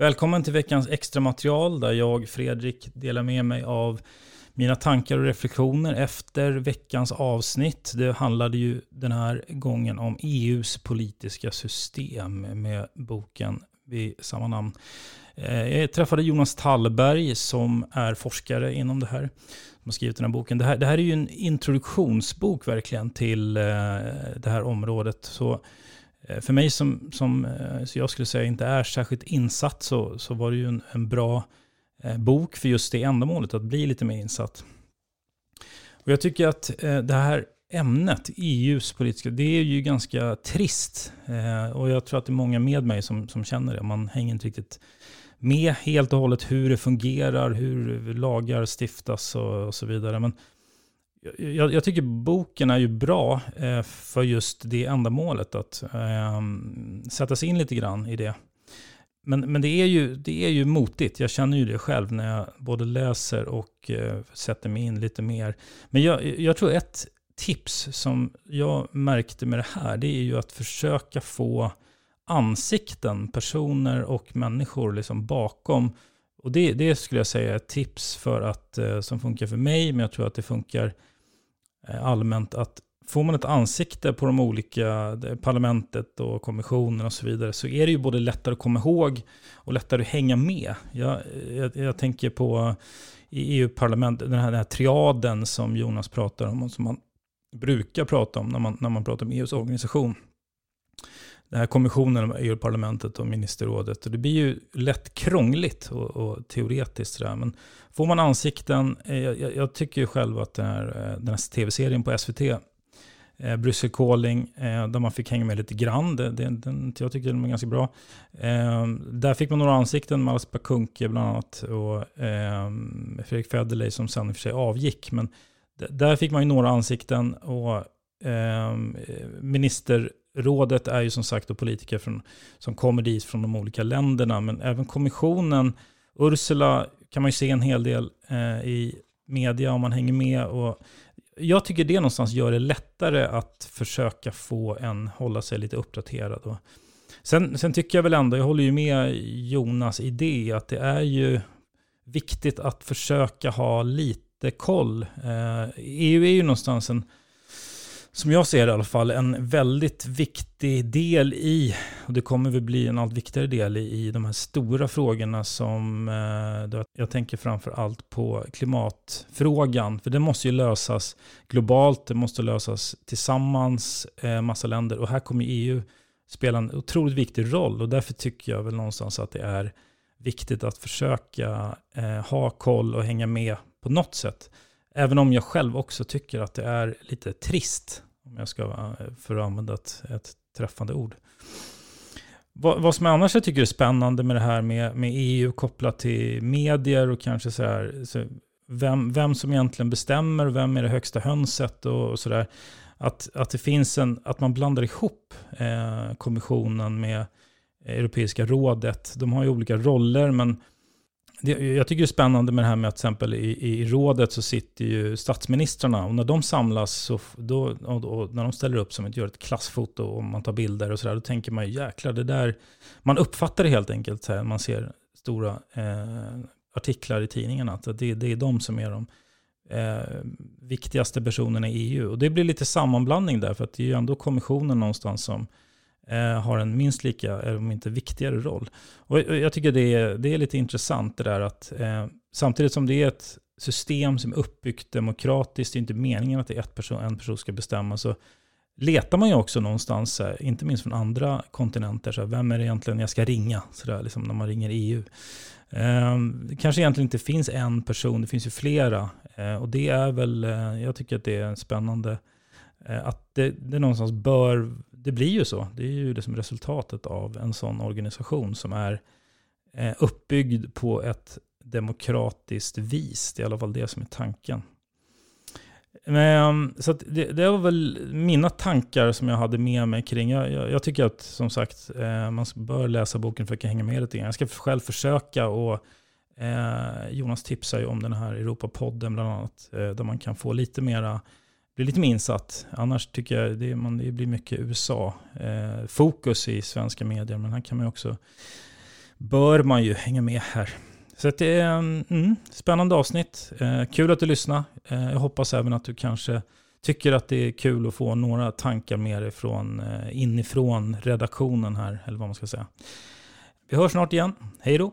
Välkommen till veckans extra material där jag, Fredrik, delar med mig av mina tankar och reflektioner efter veckans avsnitt. Det handlade ju den här gången om EUs politiska system med boken vid samma namn. Eh, jag träffade Jonas Tallberg som är forskare inom det här. Som har skrivit den här boken. Det här, det här är ju en introduktionsbok verkligen till eh, det här området. Så Eh, för mig som, som eh, så jag skulle säga inte är särskilt insatt så, så var det ju en, en bra eh, bok för just det ändamålet, att bli lite mer insatt. Och jag tycker att det här ämnet, EUs politiska, det är ju ganska trist. Och jag tror att det är många med mig som, som känner det. Man hänger inte riktigt med helt och hållet hur det fungerar, hur lagar stiftas och, och så vidare. Men jag, jag, tycker boken är ju bra eh, för just det ändamålet, att eh, sätta sig in lite grann i det. Men, men det, är ju, det är ju motigt, jag känner ju det själv när jag både läser och eh, sätter mig in lite mer. Men jag, jag tror ett tips som jag märkte med det här, det är ju att försöka få ansikten, personer och människor liksom bakom. Och det, det skulle jag säga är ett tips för att, eh, som funkar för mig, men jag tror att det funkar eh, allmänt, att får man ett ansikte på de olika eh, parlamentet och kommissionen och så vidare så är det ju både lättare att komma ihåg och lättare att hänga med. Jag, jag, jag tänker på i EU-parlamentet, den här, den här triaden som Jonas pratar om och som man brukar prata om när man, när man pratar om EUs organisation den här kommissionen, EU-parlamentet och ministerrådet. Och det blir ju lätt krångligt och, och teoretiskt. Där. Men får man ansikten, eh, jag, jag tycker ju själv att den här, eh, den här tv-serien på SVT, eh, Bryssel Calling, eh, där man fick hänga med lite grann. Det, det, den, jag tycker den var ganska bra. Eh, där fick man några ansikten, Malas Bakunke bland annat, och eh, Fredrik Federley som sen i och för sig avgick. Men där fick man ju några ansikten och eh, minister rådet är ju som sagt då politiker från, som kommer dit från de olika länderna, men även kommissionen, Ursula kan man ju se en hel del eh, i media om man hänger med. Och jag tycker det någonstans gör det lättare att försöka få en, hålla sig lite uppdaterad. Och sen, sen tycker jag väl ändå, jag håller ju med Jonas idé, att det är ju viktigt att försöka ha lite koll. Eh, EU är ju någonstans en som jag ser det i alla fall, en väldigt viktig del i, och det kommer väl bli en allt viktigare del i, i de här stora frågorna som, eh, jag tänker framför allt på klimatfrågan, för det måste ju lösas globalt, det måste lösas tillsammans, eh, massa länder, och här kommer EU spela en otroligt viktig roll, och därför tycker jag väl någonstans att det är viktigt att försöka eh, ha koll och hänga med på något sätt. Även om jag själv också tycker att det är lite trist, om jag ska eh, för att använda ett, ett träffande ord. Vad, vad som jag annars jag tycker är spännande med det här med, med EU kopplat till medier och kanske så här, så vem, vem som egentligen bestämmer, vem är det högsta hönset och, och sådär. Att, att det finns en, att man blandar ihop eh, kommissionen med Europeiska rådet. De har ju olika roller, men jag tycker det är spännande med det här med att till exempel i, i rådet så sitter ju statsministrarna och när de samlas så då, och, och när de ställer upp som ett, gör ett klassfoto och man tar bilder och sådär, då tänker man ju jäklar det där, man uppfattar det helt enkelt så här, man ser stora eh, artiklar i tidningarna, att det, det är de som är de eh, viktigaste personerna i EU. Och det blir lite sammanblandning där, för att det är ju ändå kommissionen någonstans som Eh, har en minst lika, om inte viktigare roll. Och jag tycker det är, det är lite intressant det där att eh, samtidigt som det är ett system som är uppbyggt demokratiskt, det är inte meningen att det är ett person, en person ska bestämma, så letar man ju också någonstans, inte minst från andra kontinenter, så vem är det egentligen jag ska ringa? Så där, liksom när man ringer EU. Eh, det kanske egentligen inte finns en person, det finns ju flera. Eh, och det är väl, eh, jag tycker att det är spännande eh, att det, det någonstans bör, det blir ju så. Det är ju det som resultatet av en sån organisation som är eh, uppbyggd på ett demokratiskt vis. Det är i alla fall det som är tanken. Men, så det, det, var väl mina tankar som jag hade med mig kring. Jag, jag, jag tycker att som sagt eh, man bör läsa boken för att hänga med lite grann. Jag ska själv försöka och eh, Jonas tipsar ju om den här Europapodden bland annat. Eh, där man kan få lite mera, blir lite mer insatt. Annars tycker jag det, man, det blir mycket USA-fokus eh, i svenska medier. Men här kan man också, bör man ju hänga med här. Så det är mm, spännande avsnitt. Eh, kul att du lyssnar. Eh, jag hoppas även att du kanske tycker att det är kul att få några tankar mer ifrån, eh, inifrån redaktionen här, eller vad man ska säga. Vi hörs snart igen. Hej då!